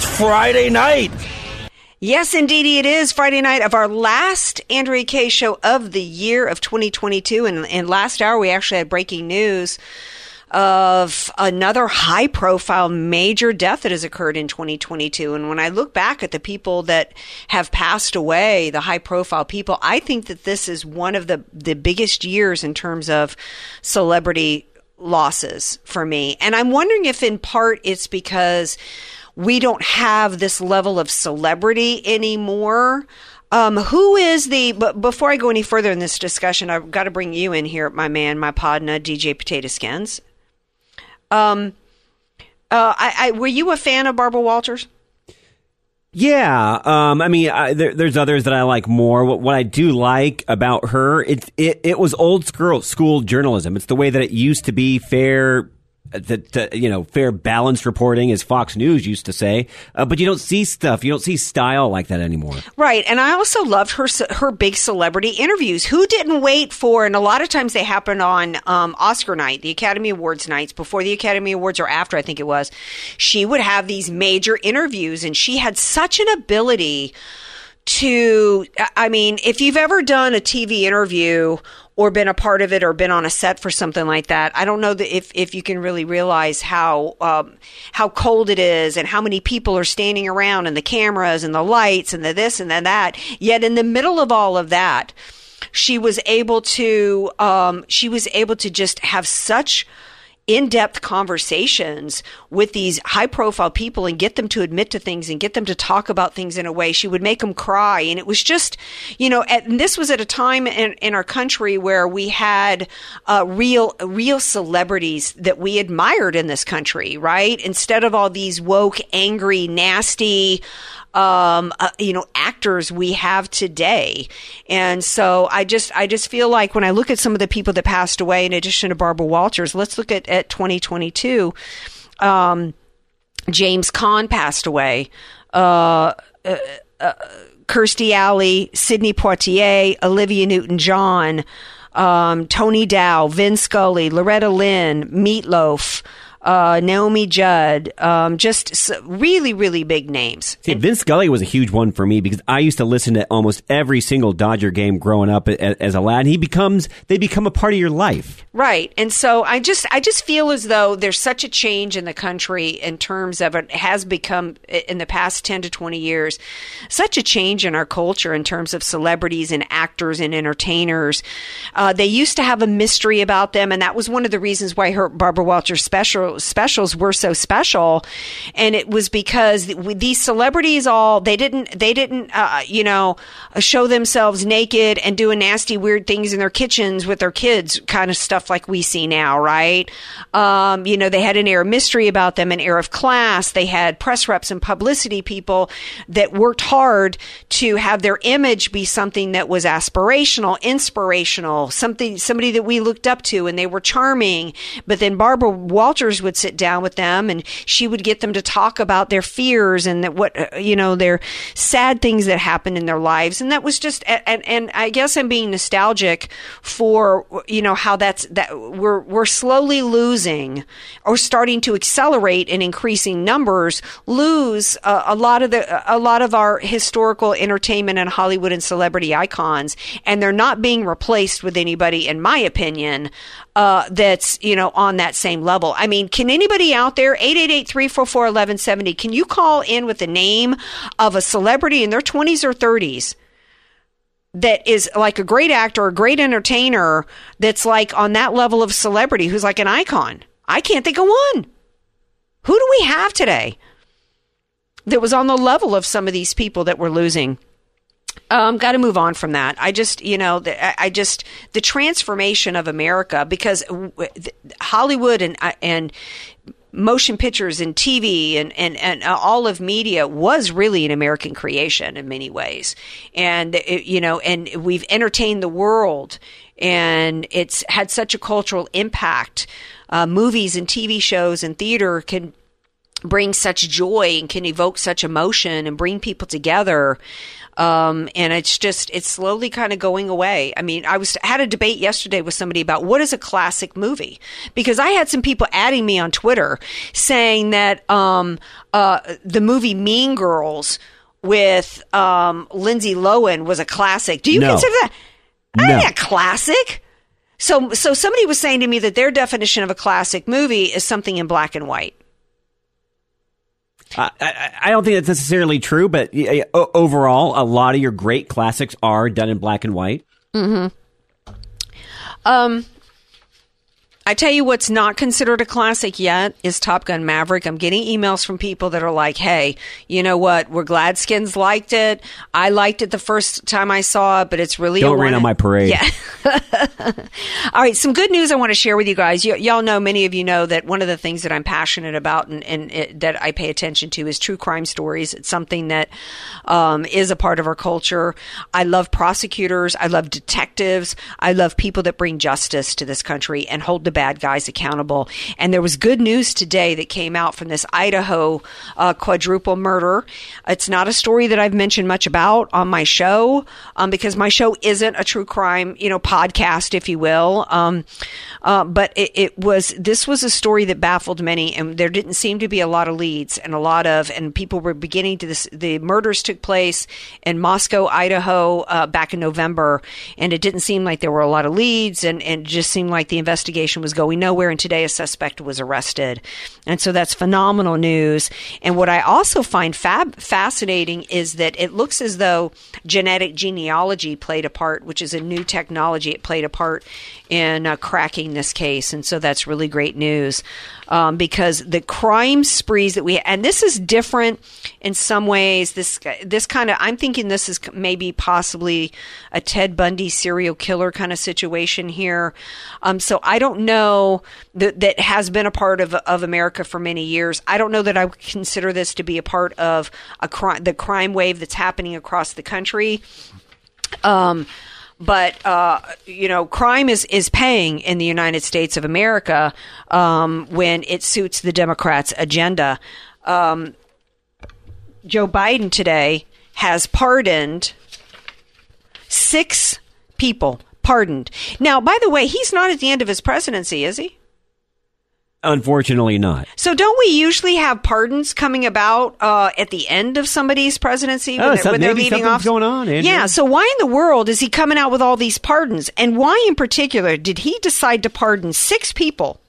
It's Friday night. Yes, indeedy, it is Friday night of our last Andrea Kaye show of the year of 2022. And, and last hour, we actually had breaking news of another high profile major death that has occurred in 2022. And when I look back at the people that have passed away, the high profile people, I think that this is one of the, the biggest years in terms of celebrity losses for me. And I'm wondering if in part it's because we don't have this level of celebrity anymore. Um, who is the, but before I go any further in this discussion, I've got to bring you in here, my man, my podna, DJ Potato Skins. Um, uh, I, I, were you a fan of Barbara Walters? Yeah, um, I mean, I, there, there's others that I like more. What, what I do like about her, it, it it was old school school journalism. It's the way that it used to be, fair, that you know, fair, balanced reporting, as Fox News used to say. Uh, but you don't see stuff, you don't see style like that anymore. Right, and I also loved her her big celebrity interviews. Who didn't wait for? And a lot of times they happen on um, Oscar night, the Academy Awards nights, before the Academy Awards or after, I think it was. She would have these major interviews, and she had such an ability to I mean, if you've ever done a TV interview or been a part of it or been on a set for something like that, I don't know that if, if you can really realize how um, how cold it is and how many people are standing around and the cameras and the lights and the this and the that. Yet in the middle of all of that, she was able to um, she was able to just have such in-depth conversations with these high-profile people and get them to admit to things and get them to talk about things in a way. She would make them cry. And it was just you know at, this was at a time in, in our country where we had uh, real real celebrities that we admired in this country right? Instead of all these woke angry nasty um, uh, you know, actors we have today. And so I just, I just feel like when I look at some of the people that passed away, in addition to Barbara Walters, let's look at, at 2022. Um, James Caan passed away. Uh, uh, uh, Kirstie Alley, Sidney Poitier, Olivia Newton John, um, Tony Dow, Vin Scully, Loretta Lynn, Meatloaf, uh, Naomi Judd, um, just really, really big names. See, Vince Scully was a huge one for me because I used to listen to almost every single Dodger game growing up as a lad. He becomes, they become a part of your life. Right. And so I just I just feel as though there's such a change in the country in terms of it has become in the past 10 to 20 years such a change in our culture in terms of celebrities and actors and entertainers. Uh, they used to have a mystery about them and that was one of the reasons why her Barbara Walters special specials were so special and it was because these celebrities all they didn't they didn't uh, you know show themselves naked and doing nasty weird things in their kitchens with their kids kind of stuff like we see now, right? Um, you know, they had an air of mystery about them, an air of class. They had press reps and publicity people that worked hard to have their image be something that was aspirational, inspirational, something, somebody that we looked up to and they were charming. But then Barbara Walters would sit down with them and she would get them to talk about their fears and that what, uh, you know, their sad things that happened in their lives. And that was just, and, and I guess I'm being nostalgic for, you know, how that's, that we're we're slowly losing or starting to accelerate in increasing numbers lose uh, a lot of the a lot of our historical entertainment and Hollywood and celebrity icons and they're not being replaced with anybody in my opinion uh, that's you know on that same level. I mean, can anybody out there 888-344-1170 can you call in with the name of a celebrity in their 20s or 30s that is like a great actor, a great entertainer that's like on that level of celebrity who's like an icon. I can't think of one. Who do we have today that was on the level of some of these people that we're losing? Um, got to move on from that. I just, you know, the, I- just the transformation of America because Hollywood and uh, and motion pictures and TV and, and, and all of media was really an American creation in many ways. And, it, you know, and we've entertained the world and it's had such a cultural impact. Uh, movies and TV shows and theater can bring such joy and can evoke such emotion and bring people together. Um, and it's just it's slowly kind of going away. I mean, I was had a debate yesterday with somebody about what is a classic movie because I had some people adding me on Twitter saying that um, uh, the movie Mean Girls with um, Lindsay Lohan was a classic. Do you No. consider that? No. That ain't a classic. So, so somebody was saying to me that their definition of a classic movie is something in black and white. I, I, I don't think that's necessarily true, but overall, a lot of your great classics are done in black and white. Um, I tell you what's not considered a classic yet is Top Gun Maverick. I'm getting emails from people that are like, hey, you know what? We're glad Skins liked it. I liked it the first time I saw it, but it's really Don't rain one- on my parade. Yeah. All right, some good news I want to share with you guys. Y- y'all know, many of you know that one of the things that I'm passionate about and, and it, that I pay attention to is true crime stories. It's something that um, is a part of our culture. I love prosecutors. I love detectives. I love people that bring justice to this country and hold the bad guys accountable. And there was good news today that came out from this Idaho uh, quadruple murder. It's not a story that I've mentioned much about on my show um, because my show isn't a true crime, you know, podcast, if you will. Um, uh, but it, it was this was a story that baffled many, and there didn't seem to be a lot of leads and a lot of, and people were beginning to this. The murders took place in Moscow, Idaho, uh, back in November, and it didn't seem like there were a lot of leads, and, and it just seemed like the investigation was going nowhere. And today, a suspect was arrested, and so that's phenomenal news. And what I also find fab fascinating is that it looks as though genetic genealogy played a part, which is a new technology. It played a part in uh, cracking this case, and so that's really great news um, because the crime sprees that we and this is different in some ways. This this kind of I'm thinking this is maybe possibly a Ted Bundy serial killer kind of situation here. Um, so I don't know that that has been a part of of America for many years. I don't know that I would consider this to be a part of a crime the crime wave that's happening across the country. Um, but uh, you know, crime is is paying in the United States of America um, when it suits the Democrats' agenda. Um, Joe Biden today has pardoned six people. Pardoned. Now, by the way, he's not at the end of his presidency, is he? Unfortunately, not. So don't we usually have pardons coming about uh, at the end of somebody's presidency Oh, when, so they're, when they're leaving off? going on, Andrew. Yeah. So why in the world is he coming out with all these pardons? And why in particular did he decide to pardon six people?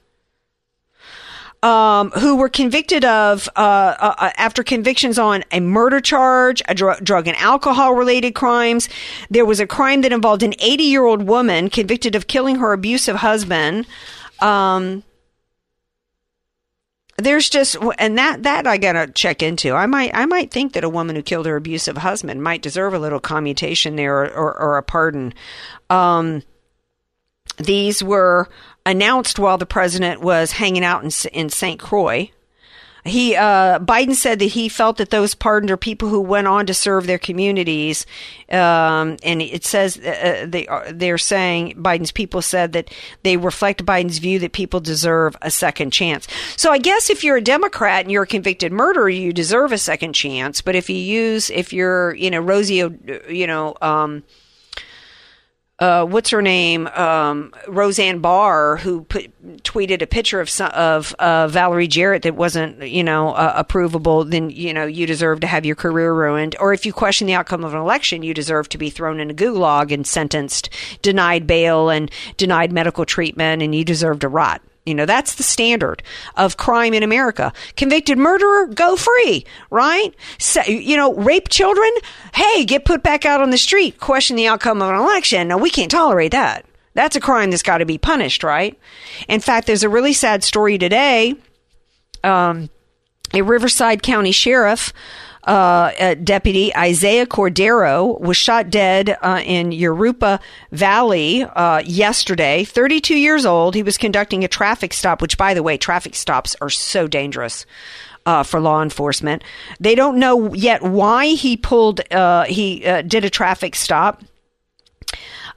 Um, who were convicted of uh, uh, uh, after convictions on a murder charge, a dr- drug and alcohol related crimes. There was a crime that involved an 80 year old woman convicted of killing her abusive husband. Um, there's just and that that I gotta check into. I might I might think that a woman who killed her abusive husband might deserve a little commutation there or, or, or a pardon. Um, these were announced while the president was hanging out in in St. Croix. He uh, Biden said that he felt that those pardoned are people who went on to serve their communities, um, and it says uh, they are, they're saying Biden's people said that they reflect Biden's view that people deserve a second chance. So I guess if you're a Democrat and you're a convicted murderer, you deserve a second chance. But if you use if you're you know Rosie, you know. Um, uh, what's her name? Um, Roseanne Barr, who put, tweeted a picture of of uh, Valerie Jarrett that wasn't, you know, uh, approvable. Then you know you deserve to have your career ruined. Or if you question the outcome of an election, you deserve to be thrown in a gulag and sentenced, denied bail, and denied medical treatment, and you deserve to rot. You know, that's the standard of crime in America. Convicted murderer, go free, right? So, you know, rape children, hey, get put back out on the street, question the outcome of an election. No, we can't tolerate that. That's a crime that's got to be punished, right? In fact, there's a really sad story today. Um, a Riverside County sheriff, uh, uh, deputy Isaiah Cordero, was shot dead uh, in Jurupa Valley uh, yesterday. 32 years old. He was conducting a traffic stop, which, by the way, traffic stops are so dangerous. Uh, for law enforcement, they don't know yet why he pulled. Uh, he uh, did a traffic stop.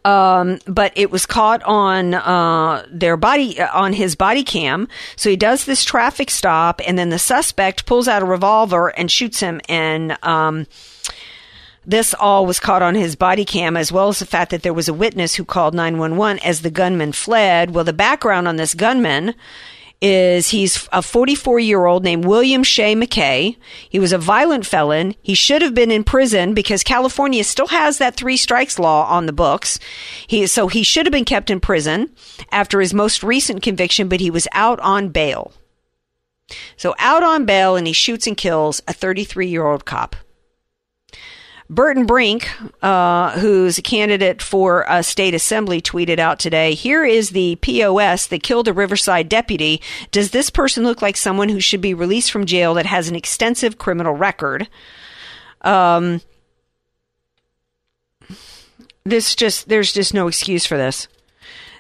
Um, but it was caught on uh, their body uh, on his body cam. So he does this traffic stop, and then the suspect pulls out a revolver and shoots him. And um, this all was caught on his body cam, as well as the fact that there was a witness who called 911 as the gunman fled. Well, the background on this gunman is he's a 44 year old named William Shea McKay. He was a violent felon. He should have been in prison because California still has that three strikes law on the books. He, so he should have been kept in prison after his most recent conviction, but he was out on bail. So out on bail and he shoots and kills a 33 year old cop. Burton Brink, uh, who's a candidate for a state assembly, tweeted out today Here is the POS that killed a Riverside deputy. Does this person look like someone who should be released from jail that has an extensive criminal record? Um, this just, there's just no excuse for this.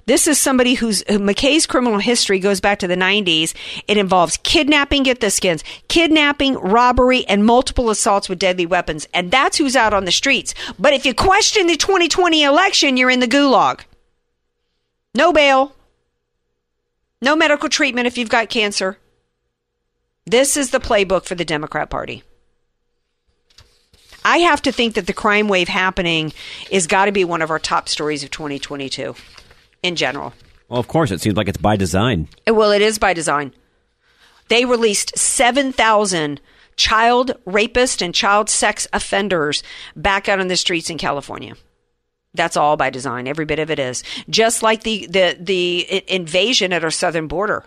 This is somebody who's who McKay's criminal history goes back to the 90s. It involves kidnapping, get the skins, kidnapping, robbery, and multiple assaults with deadly weapons. And that's who's out on the streets. But if you question the 2020 election, you're in the gulag. No bail. No medical treatment if you've got cancer. This is the playbook for the Democrat Party. I have to think that the crime wave happening is got to be one of our top stories of 2022 in general. Well, of course, it seems like it's by design. Well, it is by design. They released 7,000 child rapists and child sex offenders back out on the streets in California. That's all by design. Every bit of it is. Just like the, the, the invasion at our southern border.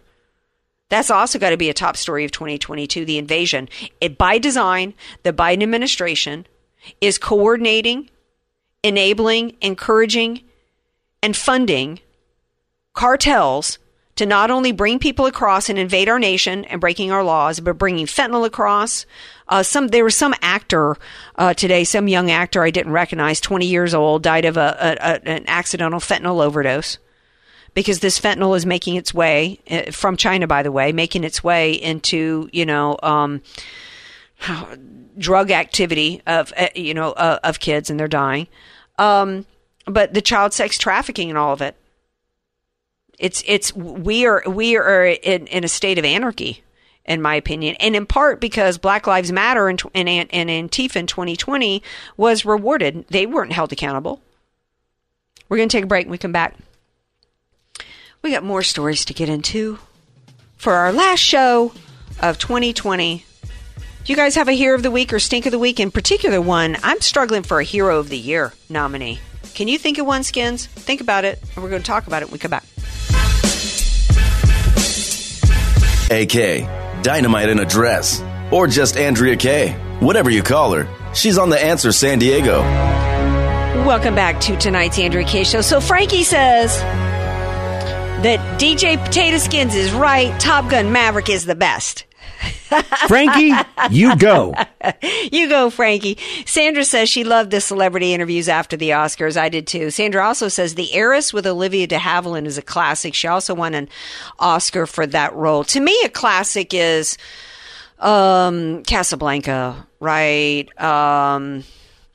That's also got to be a top story of 2022, the invasion. It, by design, the Biden administration is coordinating, enabling, encouraging, and funding cartels to not only bring people across and invade our nation and breaking our laws, but bringing fentanyl across. Uh, some there was some actor uh, today, some young actor I didn't recognize, 20 years old, died of a, a, a, an accidental fentanyl overdose because this fentanyl is making its way uh, from China, by the way, making its way into you know um, drug activity of uh, you know uh, of kids, and they're dying. Um, but the child sex trafficking and all of it it's it's we are we are in, in a state of anarchy, in my opinion, and in part because Black Lives Matter and and, and Antifa in 2020 was rewarded. They weren't held accountable. We're going to take a break. and we come back. We got more stories to get into for our last show of 2020. Do you guys have a hero of the week or stink of the week? In particular, one I'm struggling for a hero of the year nominee. Can you think of one, Skins? Think about it, and we're going to talk about it when we come back. AK, Dynamite in a Dress, or just Andrea Kaye. Whatever you call her, she's on the answer San Diego. Welcome back to tonight's Andrea Kaye show. So Frankie says that DJ Potato Skins is right. Top Gun Maverick is the best. Frankie, you go. you go, Frankie. Sandra says she loved the celebrity interviews after the Oscars. I did too. Sandra also says The Heiress with Olivia de Havilland is a classic. She also won an Oscar for that role. To me, a classic is um, Casablanca, right? Um,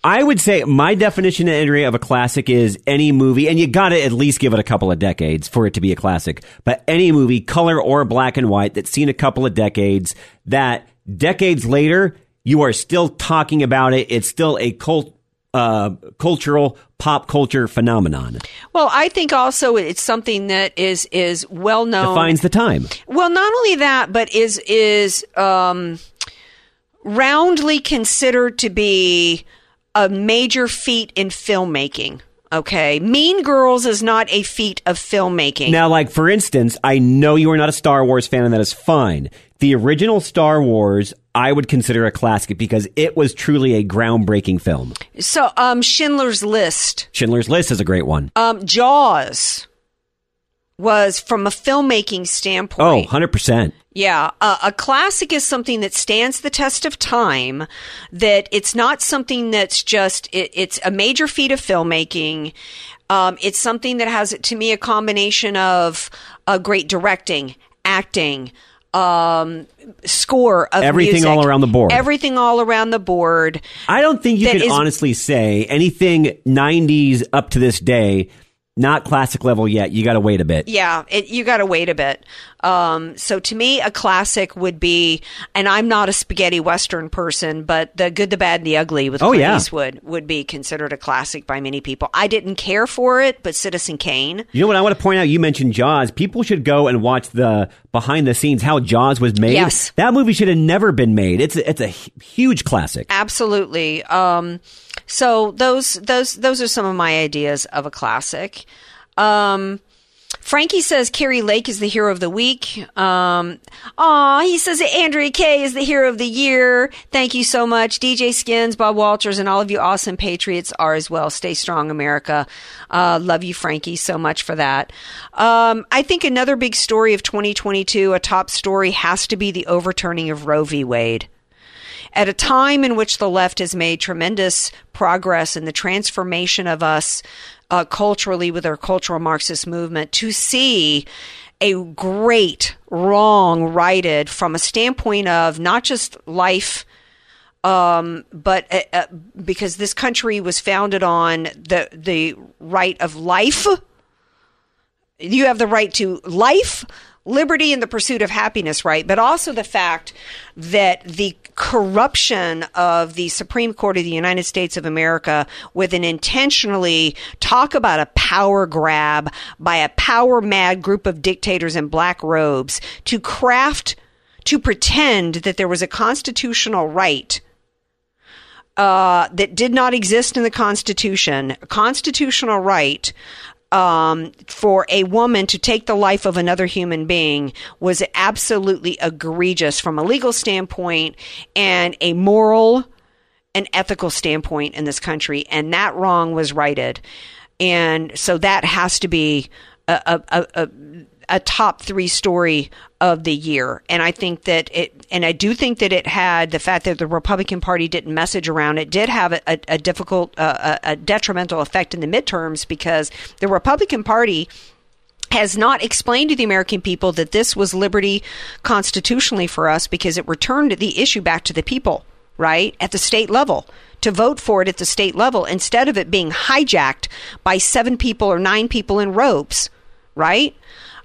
I would say my definition, Andrea, of a classic is any movie, and you got to at least give it a couple of decades for it to be a classic. But any movie, color or black and white, that's seen a couple of decades, that decades later you are still talking about it. It's still a cult, uh, cultural pop culture phenomenon. Well, I think also it's something that is is well known, defines the time. Well, not only that, but is is um, roundly considered to be a major feat in filmmaking. Okay. Mean Girls is not a feat of filmmaking. Now, like for instance, I know you are not a Star Wars fan, and that is fine. The original Star Wars, I would consider a classic because it was truly a groundbreaking film. So, um, Schindler's List, Schindler's List is a great one. um, Jaws was from a filmmaking standpoint. Oh, standpoint. 100%. Yeah, uh, a classic is something that stands the test of time. That it's not something that's just it, it's a major feat of filmmaking. Um, it's something that has, to me, a combination of uh, great directing, acting, um, score of Everything music, all around the board. Everything all around the board. I don't think you can is- honestly say anything 90s up to this day, not classic level yet. You got to wait a bit. Yeah, it, you got to wait a bit. Um, so to me, a classic would be, and I'm not a spaghetti western person, but the Good, the Bad, and the Ugly with Oh, Clint yeah. Eastwood would be considered a classic by many people. I didn't care for it, but Citizen Kane. You know what I want to point out? You mentioned Jaws. People should go and watch the behind the scenes how Jaws was made. Yes. That movie should have never been made. It's a, it's a huge classic. Absolutely. Um, so those those those are some of my ideas of a classic. Um, Frankie says Kari Lake is the hero of the week. Um, aw, he says Andrea Kaye is the hero of the year. Thank you so much. DJ Skins, Bob Walters, and all of you awesome patriots are as well. Stay strong, America. Uh, love you, Frankie, so much for that. Um, I think another big story of 2022, a top story, has to be the overturning of Roe v. Wade at a time in which the left has made tremendous progress in the transformation of us uh, culturally with our cultural Marxist movement, to see a great wrong righted from a standpoint of not just life. Um, but uh, uh, because this country was founded on the the right of life, you have the right to life, liberty, and the pursuit of happiness, right? But also the fact that the corruption of the Supreme Court of the United States of America with an intentionally talk about a power grab by a power mad group of dictators in black robes to craft, to pretend that there was a constitutional right uh, that did not exist in the Constitution, a constitutional right um, for a woman to take the life of another human being was absolutely egregious from a legal standpoint and a moral and ethical standpoint in this country. And that wrong was righted. And so that has to be a, a, a, a top three story of the year. And I think that it, and I do think that it had the fact that the Republican Party didn't message around it did have a, a, a difficult, uh, a detrimental effect in the midterms because the Republican Party has not explained to the American people that this was liberty constitutionally for us because it returned the issue back to the people, right? At the state level. To vote for it at the state level instead of it being hijacked by seven people or nine people in robes, right?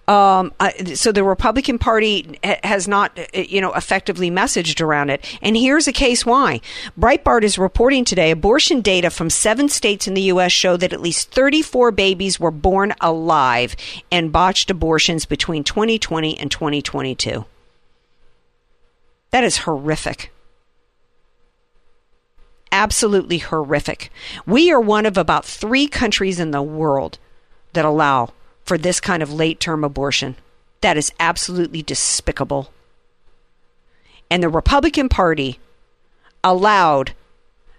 Um, I, so the Republican Party has not, uh, you know, effectively messaged around it. And here's a case why. Breitbart is reporting today abortion data from seven states in the U.S. show that at least 34 babies were born alive in botched abortions between 2020 and 2022. That is horrific. Absolutely horrific. We are one of about three countries in the world that allow for this kind of late term abortion. That is absolutely despicable. And the Republican Party allowed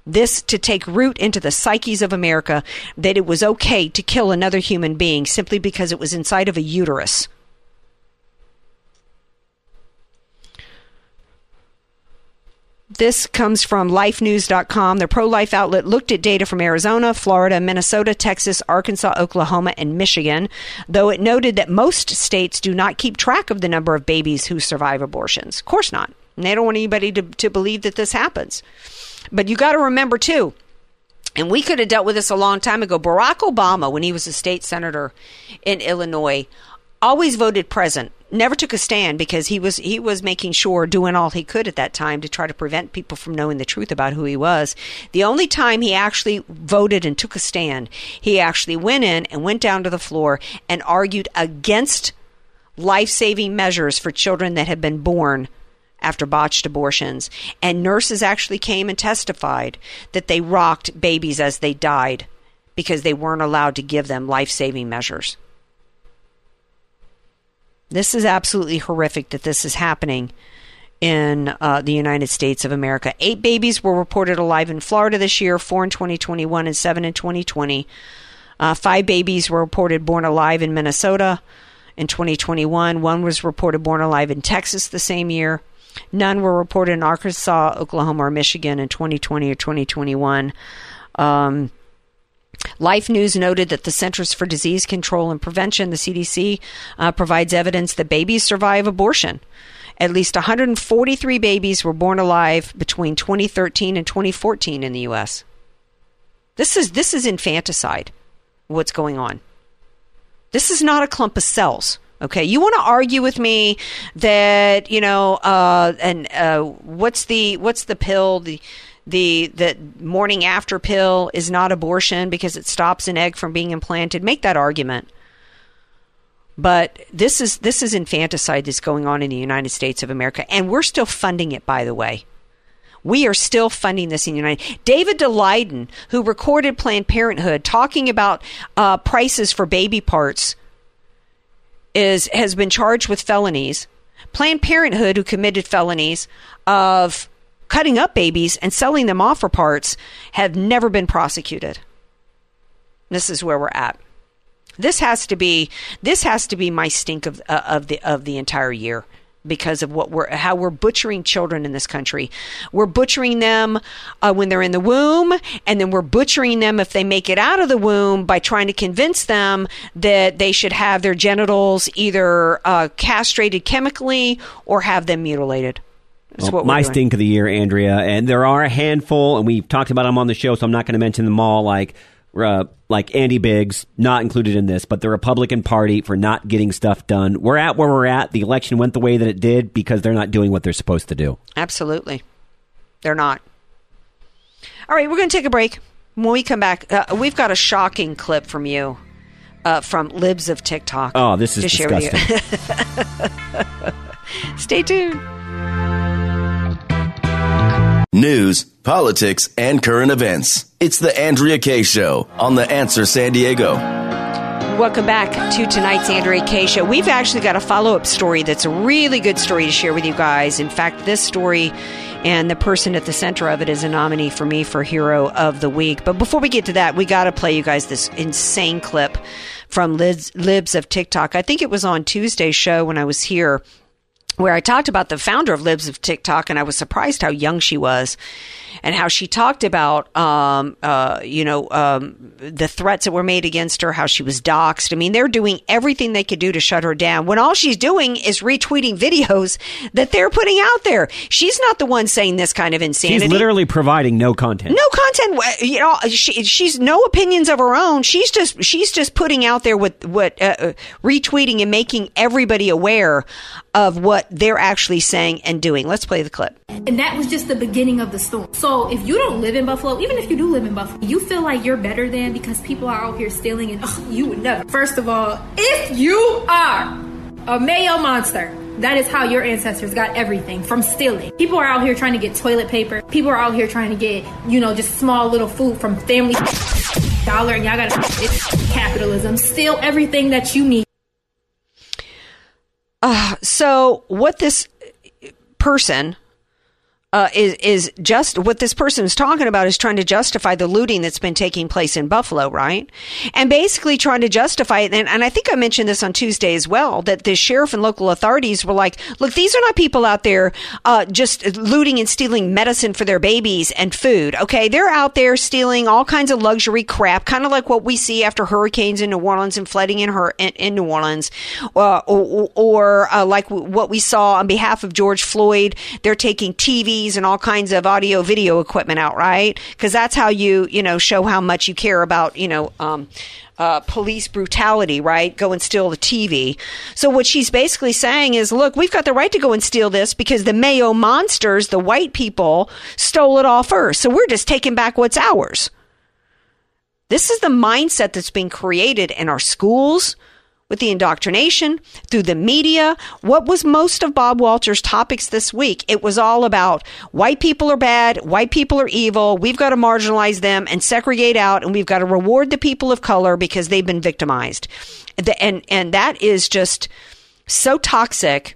this to take root into the psyches of America that it was okay to kill another human being simply because it was inside of a uterus. This comes from lifenews.com. The pro life outlet looked at data from Arizona, Florida, Minnesota, Texas, Arkansas, Oklahoma, and Michigan, though it noted that most states do not keep track of the number of babies who survive abortions. Of course not. And they don't want anybody to, to believe that this happens. But you got to remember, too, and we could have dealt with this a long time ago. Barack Obama, when he was a state senator in Illinois, always voted present never took a stand because he was he was making sure doing all he could at that time to try to prevent people from knowing the truth about who he was the only time he actually voted and took a stand he actually went in and went down to the floor and argued against life-saving measures for children that had been born after botched abortions and nurses actually came and testified that they rocked babies as they died because they weren't allowed to give them life saving measures. This is absolutely horrific that this is happening in uh, the United States of America. Eight babies were reported alive in Florida this year, four in 2021 and seven in 2020. Uh, five babies were reported born alive in Minnesota in 2021. One was reported born alive in Texas the same year. None were reported in Arkansas, Oklahoma, or Michigan in 2020 or 2021. Um, Life News noted that the Centers for Disease Control and Prevention, the CDC, uh, provides evidence that babies survive abortion. At least 143 babies were born alive between 2013 and 2014 in the U.S. This is this is infanticide. What's going on? This is not a clump of cells. Okay, you want to argue with me that you know, uh, and uh, what's the what's the pill the the the morning after pill is not abortion because it stops an egg from being implanted. Make that argument. But this is this is infanticide that's going on in the United States of America, and we're still funding it. By the way, we are still funding this in the United. David Daleiden, who recorded Planned Parenthood talking about uh, prices for baby parts, is has been charged with felonies. Planned Parenthood, who committed felonies of cutting up babies and selling them off for parts, have never been prosecuted. This is where we're at. This has to be this has to be my stink of uh, of the of the entire year because of what we're how we're butchering children in this country. We're butchering them uh, when they're in the womb, and then we're butchering them if they make it out of the womb by trying to convince them that they should have their genitals either uh, castrated chemically or have them mutilated. That's Well, what my doing. stink of the year, Andrea, and there are a handful, and we've talked about them on the show, so I'm not going to mention them all. Like, uh, like Andy Biggs, not included in this, but the Republican Party for not getting stuff done. We're at where we're at. The election went the way that it did because they're not doing what they're supposed to do. Absolutely. They're not. All right, we're going to take a break. When we come back, uh, we've got a shocking clip from you uh, from Libs of TikTok. Oh, this is to share with you. disgusting. Stay tuned. News, politics, and current events. It's the Andrea Kaye Show on The Answer San Diego. Welcome back to tonight's Andrea Kaye Show. We've actually got a follow up story that's a really good story to share with you guys. In fact, this story and the person at the center of it is a nominee for me for Hero of the Week. But before we get to that, we got to play you guys this insane clip from Libs, Libs of TikTok. I think it was on Tuesday's show when I was here where I talked about the founder of Libs of TikTok, and I was surprised how young she was, and how she talked about, um, uh, you know, um, the threats that were made against her, how she was doxxed. I mean, they're doing everything they could do to shut her down. When all she's doing is retweeting videos that they're putting out there. She's not the one saying this kind of insanity. She's literally providing no content. No content. You know, she, she's no opinions of her own. She's just she's just putting out there what what uh, uh, retweeting and making everybody aware of what they're actually saying and doing. Let's play the clip. And that was just the beginning of the storm. So if you don't live in Buffalo, even if you do live in Buffalo, you feel like you're better than because people are out here stealing and oh, you would never. First of all, if you are a Mayo monster, that is how your ancestors got everything from stealing. People are out here trying to get toilet paper. People are out here trying to get, you know, just small little food from family dollar and y'all gotta it's capitalism. Steal everything that you need. Uh, so what this person uh, is is just what this person is talking about is trying to justify the looting that's been taking place in Buffalo, right? And basically trying to justify it. And, and I think I mentioned this on Tuesday as well that the sheriff and local authorities were like, "Look, these are not people out there uh, just looting and stealing medicine for their babies and food. Okay, they're out there stealing all kinds of luxury crap, kind of like what we see after hurricanes in New Orleans and flooding in her in, in New Orleans, uh, or, or uh, like what we saw on behalf of George Floyd. They're taking TVs and all kinds of audio video equipment out, right? Because that's how you you know show how much you care about you know. Um, uh, police brutality, right? Go and steal the TV. So what she's basically saying is, look, we've got the right to go and steal this because the Mayo monsters, the white people, stole it all first. So we're just taking back what's ours. This is the mindset that's being created in our schools, with the indoctrination, through the media. What was most of Bob Walter's topics this week? It was all about white people are bad, white people are evil, we've got to marginalize them and segregate out, and we've got to reward the people of color because they've been victimized. And, and that is just so toxic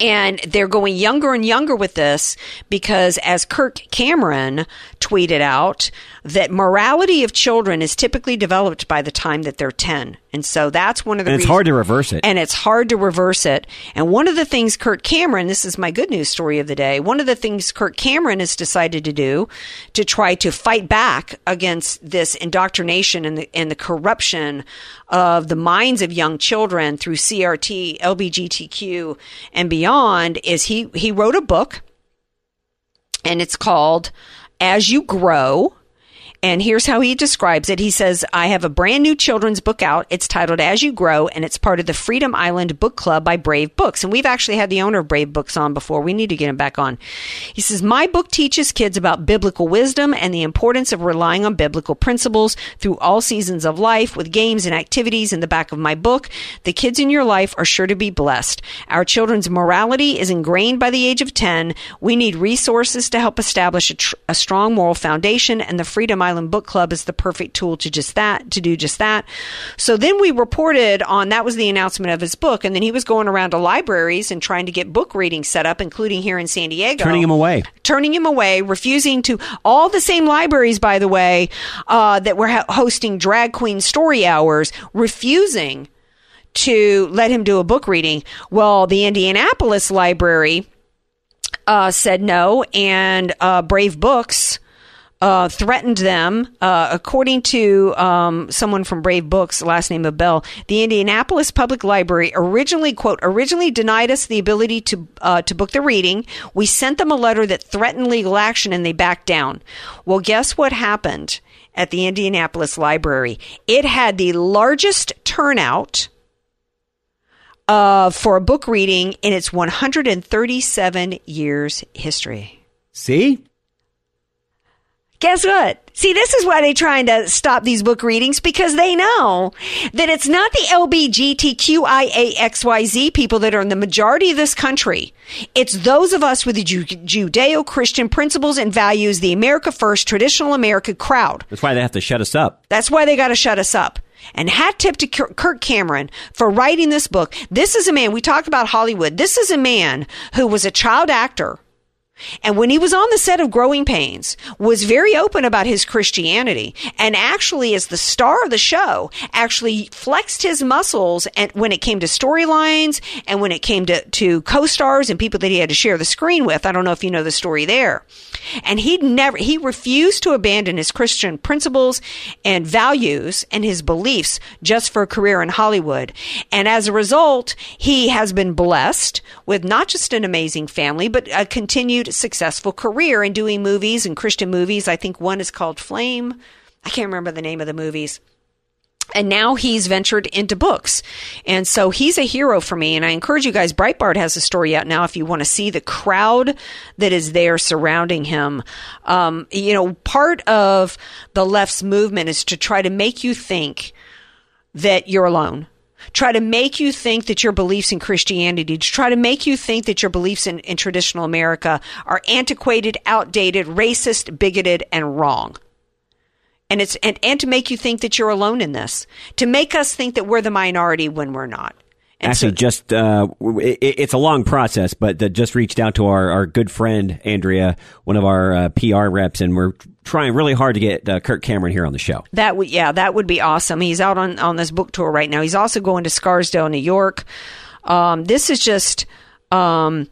and they're going younger and younger with this because as Kirk Cameron tweeted out that morality of children is typically developed by the time that they're 10 and so that's one of the And it's reasons- hard to reverse it. and it's hard to reverse it. And one of the things Kirk Cameron, this is my good news story of the day, one of the things Kirk Cameron has decided to do to try to fight back against this indoctrination and the, and the corruption of the minds of young children through CRT, LBGTQ, and beyond is he, he wrote a book and it's called As You Grow. And here's how he describes it. He says, I have a brand new children's book out. It's titled As You Grow, and it's part of the Freedom Island Book Club by Brave Books. And we've actually had the owner of Brave Books on before. We need to get him back on. He says, My book teaches kids about biblical wisdom and the importance of relying on biblical principles through all seasons of life with games and activities in the back of my book. The kids in your life are sure to be blessed. Our children's morality is ingrained by the age of 10. We need resources to help establish a, tr- a strong moral foundation, and the Freedom Island Book Club is the perfect tool to just that, to do just that. So then we reported on that was the announcement of his book, and then he was going around to libraries and trying to get book reading set up, including here in San Diego Turning him away. turning him away, refusing to. All the same libraries, by the way, uh, that were ha- hosting drag queen story hours, refusing to let him do a book reading. Well, the Indianapolis library uh, said no, and uh, Brave Books. Uh, threatened them. Uh, according to um, someone from Brave Books, last name of Bell, the Indianapolis Public Library originally quote originally denied us the ability to uh, to book the reading. We sent them a letter that threatened legal action, and they backed down. Well, guess what happened at the Indianapolis Library? It had the largest turnout uh, for a book reading in its 137 years history. See? Guess what? See, this is why they're trying to stop these book readings because they know that it's not the LBGTQIAXYZ people that are in the majority of this country. It's those of us with the Judeo Christian principles and values, the America First, traditional America crowd. That's why they have to shut us up. That's why they got to shut us up. And hat tip to Kir- Kirk Cameron for writing this book. This is a man, we talked about Hollywood. This is a man who was a child actor. And when he was on the set of Growing Pains, was very open about his Christianity and actually as the star of the show, actually flexed his muscles and when it came to storylines and when it came to, to co-stars and people that he had to share the screen with. I don't know if you know the story there. And he never, he refused to abandon his Christian principles and values and his beliefs just for a career in Hollywood. And as a result, he has been blessed with not just an amazing family, but a continued successful career in doing movies and Christian movies. I think one is called Flame. I can't remember the name of the movies. And now he's ventured into books. And so he's a hero for me. And I encourage you guys, Breitbart has a story out now if you want to see the crowd that is there surrounding him. Um, you know, part of the left's movement is to try to make you think that you're alone. Try to make you think that your beliefs in Christianity, to try to make you think that your beliefs in, in traditional America are antiquated, outdated, racist, bigoted, and wrong. And it's and, and to make you think that you're alone in this. To make us think that we're the minority when we're not and Actually, so, just uh, it, it's a long process, but that just reached out to our, our good friend Andrea, one of our uh, PR reps, and we're trying really hard to get uh, Kirk Cameron here on the show. that would yeah that would be awesome. He's out on on this book tour right now. He's also going to scarsdale new york. Um, this is just um,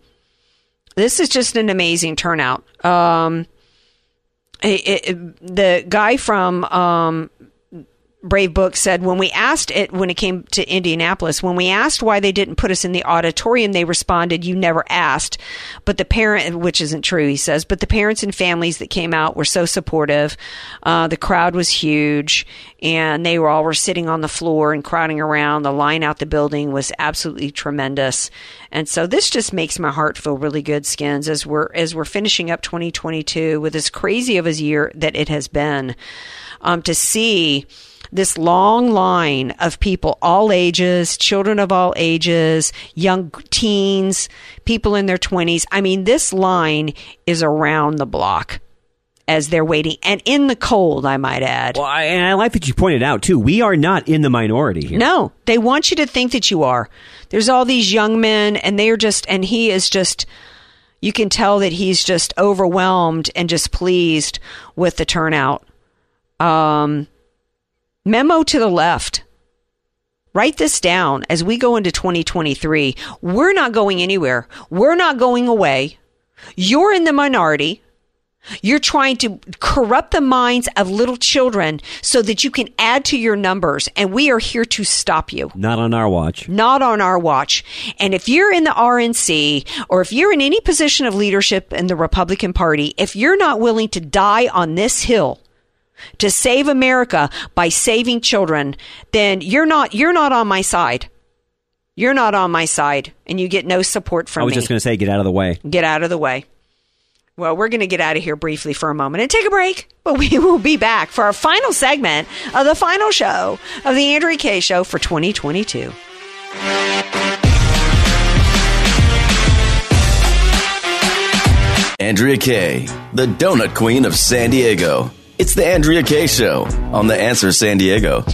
this is just an amazing turnout. Um, it, it, the guy from um, Brave Book said when we asked it when it came to Indianapolis, when we asked why they didn't put us in the auditorium, they responded, "You never asked." But the parent, which isn't true, he says, but the parents and families that came out were so supportive. Uh, the crowd was huge, and they were all were sitting on the floor and crowding around. The line out the building was absolutely tremendous, and so this just makes my heart feel really good, Skins, as we're as we're finishing up 2022 with as crazy of a year that it has been. Um, to see this long line of people, all ages, children of all ages, young teens, people in their 20s. I mean, this line is around the block as they're waiting and in the cold, I might add. Well, I, and I like that you pointed out too. We are not in the minority here. No, they want you to think that you are. There's all these young men, and they are just, and he is just. You can tell that he's just overwhelmed and just pleased with the turnout. Um, memo to the left. Write this down as we go into 2023. We're not going anywhere. We're not going away. You're in the minority. You're trying to corrupt the minds of little children so that you can add to your numbers, and we are here to stop you. Not on our watch. Not on our watch. And if you're in the RNC or if you're in any position of leadership in the Republican Party, if you're not willing to die on this hill, to save America by saving children, then you're not you're not on my side. You're not on my side, and you get no support from me. I was me. just going to say, get out of the way. Get out of the way. Well, we're going to get out of here briefly for a moment and take a break, but we will be back for our final segment of the final show of the Andrea Kaye Show for 2022. Andrea Kaye, the donut queen of San Diego. It's the Andrea Kaye Show on The Answer San Diego.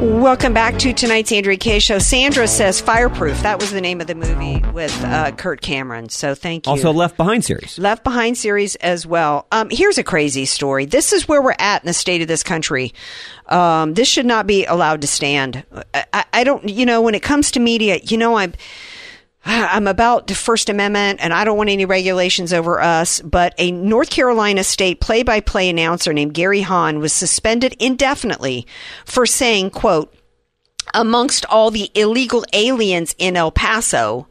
Welcome back to tonight's Andrea Kaye Show. Sandra says Fireproof. That was the name of the movie with uh, Kirk Cameron. So thank you. Also, Left Behind series. Left Behind series as well. Um, here's a crazy story. This is where we're at in the state of this country. Um, this should not be allowed to stand. I, I, I don't, you know, when it comes to media, you know, I'm. I'm about the First Amendment and I don't want any regulations over us, but a North Carolina state play by play announcer named Gary Hahn was suspended indefinitely for saying, quote, amongst all the illegal aliens in El Paso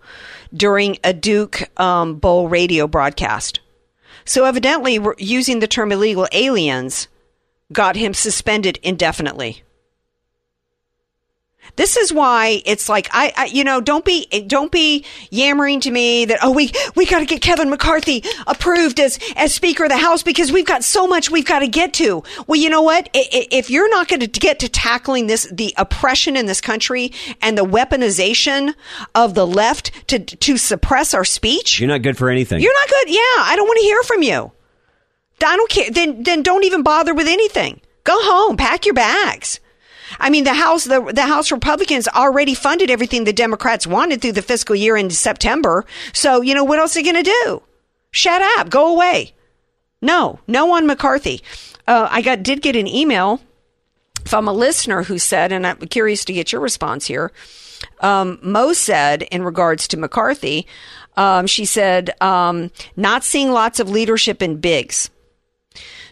during a Duke um, Bowl radio broadcast. So evidently, using the term illegal aliens got him suspended indefinitely. This is why it's like I, I, you know, don't be don't be yammering to me that oh we we got to get Kevin McCarthy approved as as Speaker of the House because we've got so much we've got to get to. Well, you know what? If you're not going to get to tackling this the oppression in this country and the weaponization of the left to to suppress our speech, You're not good for anything. you're not good. Yeah, I don't want to hear from you. I don't care. Then then don't even bother with anything. Go home. Pack your bags. I mean, the House the the House Republicans already funded everything the Democrats wanted through the fiscal year in September. So you know what else are they going to do? Shut up. Go away. No, no on McCarthy. Uh, I got did get an email from a listener who said, and I'm curious to get your response here. Um, Mo said in regards to McCarthy, um, she said, um, not seeing lots of leadership in Biggs.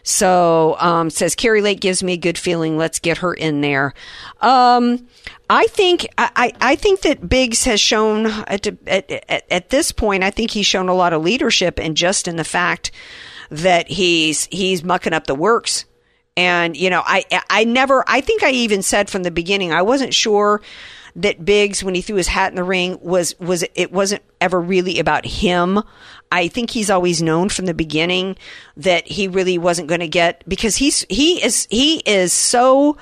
So um, says Kari Lake gives me a good feeling. Let's get her in there. Um, I think I, I think that Biggs has shown at, at, at, at this point. I think he's shown a lot of leadership, and just in the fact that he's he's mucking up the works. And you know, I I never. I think I even said from the beginning I wasn't sure that Biggs, when he threw his hat in the ring, was was it wasn't ever really about him. I think he's always known from the beginning that he really wasn't going to get because he's he is he is so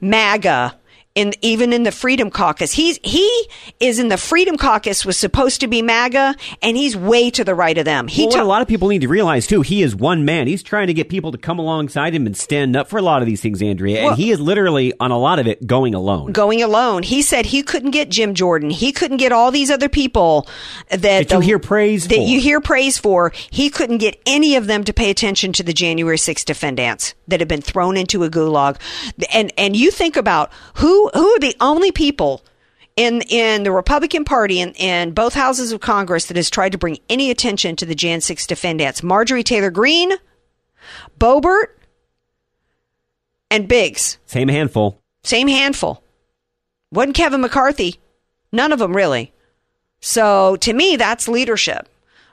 MAGA in even in the Freedom Caucus. He's he is in the Freedom Caucus was supposed to be MAGA, and he's way to the right of them. He Well, what a lot of people need to realize too, he is one man. He's trying to get people to come alongside him and stand up for a lot of these things, Andrea. Well- and he is literally on a lot of it going alone. going alone. He said he couldn't get Jim Jordan. He couldn't get all these other people that, That you hear praise that for. you hear praise for. He couldn't get any of them to pay attention to the January 6th defendants that have been thrown into a gulag. And and you think about who who are the only people in in the Republican Party and in both houses of Congress that has tried to bring any attention to the Jan 6 defendants. Marjorie Taylor Greene, Boebert, and Biggs. Same handful. Same handful. Wasn't Kevin McCarthy. None of them really. So to me, that's leadership.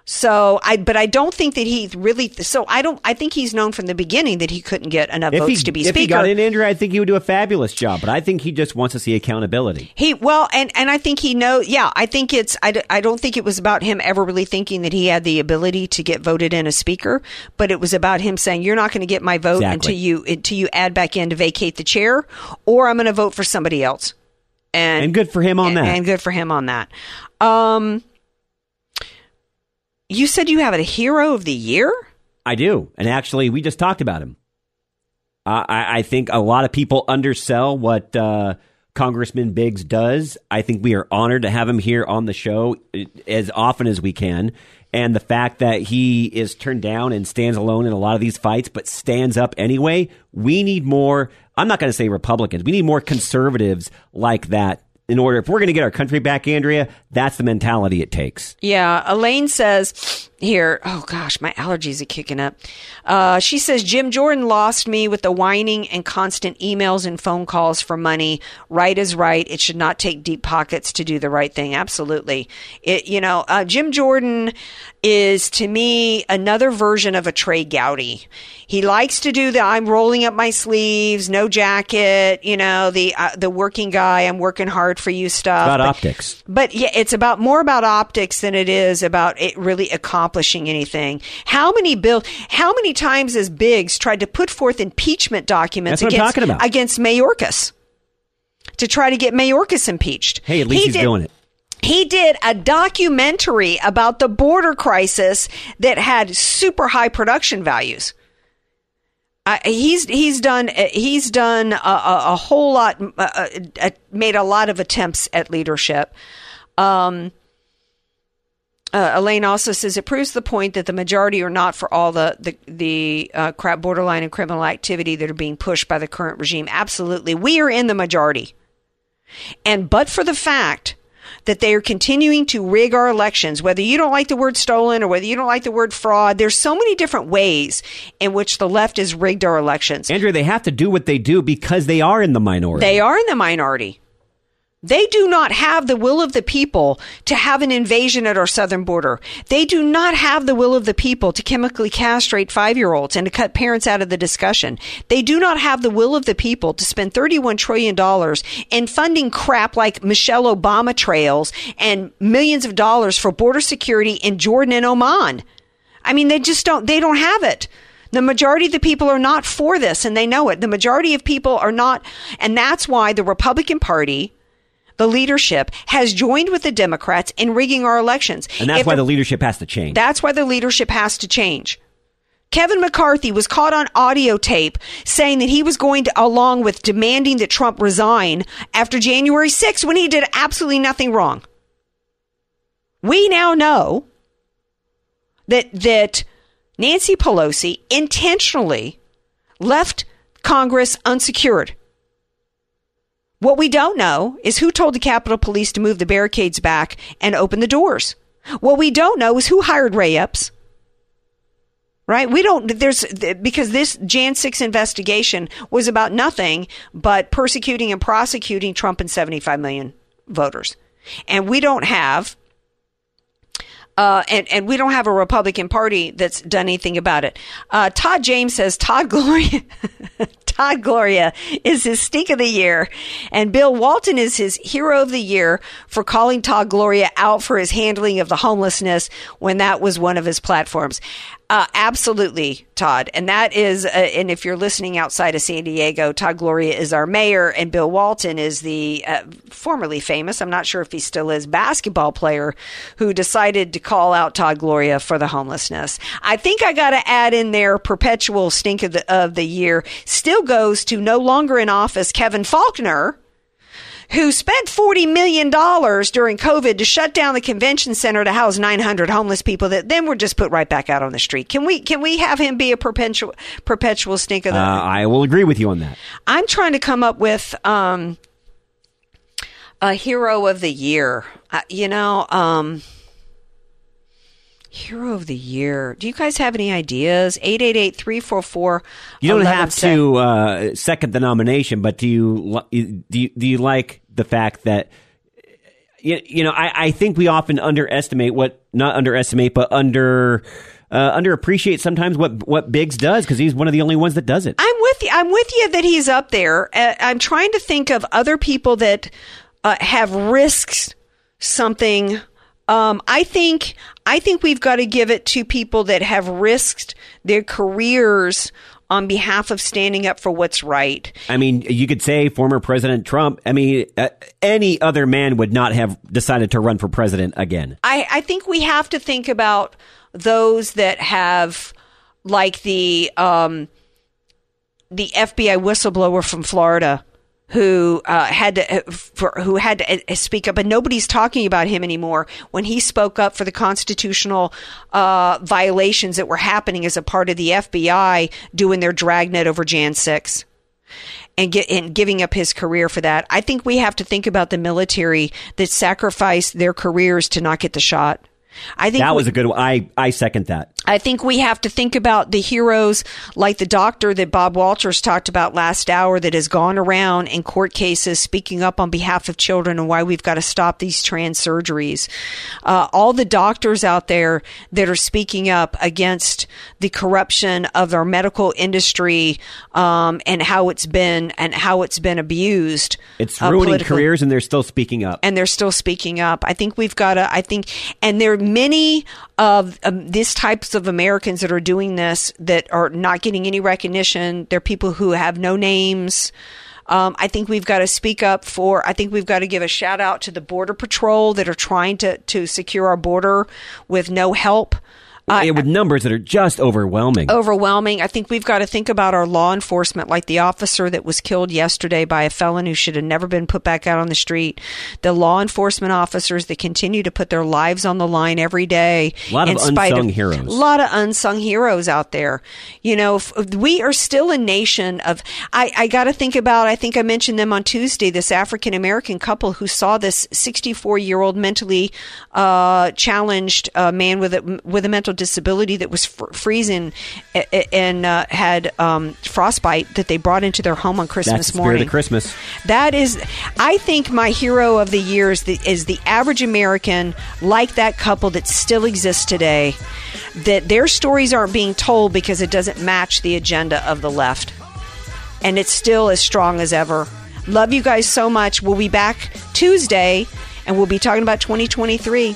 So I, but I don't think that he really. So I don't. I think he's known from the beginning that he couldn't get enough If votes he, to be if speaker. If he got in, Andrew, I think he would do a fabulous job. But I think he just wants to see accountability. He well, and and I think he know. Yeah, I think it's. I, I don't think it was about him ever really thinking that he had the ability to get voted in as speaker, but it was about him saying, "You're not going to get my vote Exactly. until you until you add back in to vacate the chair, or I'm going to vote for somebody else." And And good for him on and, that. And good for him on that. Um, you said you have a hero of the year. I do. And actually, we just talked about him. I, I think a lot of people undersell what uh, Congressman Biggs does. I think we are honored to have him here on the show uh, as often as we can. And the fact that he is turned down and stands alone in a lot of these fights, but stands up anyway, we need more. I'm not going to say Republicans. We need more conservatives like that in order. If we're going to get our country back, Andrea, that's the mentality it takes. Yeah, Elaine says here, oh gosh, my allergies are kicking up. Uh, she says Jim Jordan lost me with the whining and constant emails and phone calls for money. Right is right. It should not take deep pockets to do the right thing. Absolutely. It, you know, uh, Jim Jordan is to me another version of a Trey Gowdy. He likes to do the I'm rolling up my sleeves, no jacket, you know, the uh, the working guy, I'm working hard for you stuff. About But- optics. but yeah, it's about more about optics than it is about it really accomplishing anything. How many bill? How many times has Biggs tried to put forth impeachment documents That's what I'm against against Mayorkas to try to get Mayorkas impeached? Hey, at least He he's did- doing it. He did a documentary about the border crisis that had super high production values. Uh, he's he's done he's done a, a, a whole lot uh, uh, made a lot of attempts at leadership. Um, uh, Elaine also says it proves the point that the majority are not for all the the, the uh, crap borderline and criminal activity that are being pushed by the current regime. Absolutely, we are in the majority, and but for the fact that they are continuing to rig our elections, whether you don't like the word stolen or whether you don't like the word fraud, there's so many different ways in which the left has rigged our elections. Andrea, they have to do what they do because they are in the minority. They are in the minority. They do not have the will of the people to have an invasion at our southern border. They do not have the will of the people to chemically castrate five year olds and to cut parents out of the discussion. They do not have the will of the people to spend $31 trillion in funding crap like Michelle Obama trails and millions of dollars for border security in Jordan and Oman. I mean, they just don't, they don't have it. The majority of the people are not for this and they know it. The majority of people are not, and that's why the Republican Party, the leadership, has joined with the Democrats in rigging our elections. and that's If why the- leadership has to change. that's why the leadership has to change. Kevin McCarthy was caught on audio tape saying that he was going to, along with demanding that Trump resign after January 6th when he did absolutely nothing wrong. We now know that, that Nancy Pelosi intentionally left Congress unsecured. What we don't know is who told the Capitol Police to move the barricades back and open the doors. What we don't know is who hired Ray Epps. Right? We don't, there's, because this Jan 6 investigation was about nothing but persecuting and prosecuting Trump and 75 million voters. And we don't have, uh, and, and we don't have a Republican Party that's done anything about it. Uh, Todd James says Todd Gloria, Todd Gloria is his stink of the year, and Bill Walton is his hero of the year for calling Todd Gloria out for his handling of the homelessness when that was one of his platforms. Uh, absolutely, Todd. And that is, uh, and if you're listening outside of San Diego, Todd Gloria is our mayor, and Bill Walton is the uh, formerly famous, I'm not sure if he still is, basketball player who decided to call out Todd Gloria for the homelessness. I think I got to add in there perpetual stink of the, of the year still goes to no longer in office Kevin Faulconer who spent $40 million during COVID to shut down the convention center to house 900 homeless people that then were just put right back out on the street. Can we, can we have him be a perpetual, perpetual stink of Uh, I will agree with you on that. I'm trying to come up with, um, a hero of the year. Uh, you know, um, hero of the year. Do you guys have any ideas? 888-344. You don't have to uh, second the nomination, but do you do you, do you like the fact that you, you know, I, I think we often underestimate what not underestimate, but under uh, underappreciate sometimes what what Biggs does because he's one of the only ones that does it. I'm with you. I'm with you that he's up there. Uh, I'm trying to think of other people that uh, have risked something. Um, I think I think we've got to give it to people that have risked their careers on behalf of standing up for what's right. I mean, you could say former President Trump. I mean, uh, any other man would not have decided to run for president again. I, I think we have to think about those that have, like the um, the FBI whistleblower from Florida who uh, had to uh, for, who had to uh, speak up, and nobody's talking about him anymore. When he spoke up for the constitutional uh, violations that were happening as a part of the FBI doing their dragnet over Jan six. And, get, and giving up his career for that. I think we have to think about the military that sacrificed their careers to not get the shot. I think that we, was a good one. I, I second that. I think we have to think about the heroes like the doctor that Bob Walters talked about last hour that has gone around in court cases speaking up on behalf of children and why we've got to stop these trans surgeries. Uh, all the doctors out there that are speaking up against the corruption of our medical industry um, and how it's been and how it's been abused. It's ruining uh, careers, and they're still speaking up. And they're still speaking up. I think we've got to. I think, and there are many of um, these of Americans that are doing this that are not getting any recognition. They're people who have no names. Um, I think we've got to speak up for. I think we've got to give a shout out to the Border Patrol that are trying to to secure our border with no help. Uh, with numbers that are just overwhelming. Overwhelming. I think we've got to think about our law enforcement, like the officer that was killed yesterday by a felon who should have never been put back out on the street. The law enforcement officers that continue to put their lives on the line every day. A lot of unsung of, heroes. A lot of unsung heroes out there. You know, we are still a nation of. I, I got to think about. I think I mentioned them on Tuesday. This African American couple who saw this 64 year old mentally uh, challenged uh, man with a with a mental disability that was fr- freezing and uh, had um, frostbite that they brought into their home on Christmas That's morning. Christmas. That is, I think my hero of the year is the, is the average American like that couple that still exists today. That their stories aren't being told because it doesn't match the agenda of the left, and it's still as strong as ever. Love you guys so much. We'll be back Tuesday, and we'll be talking about 2023.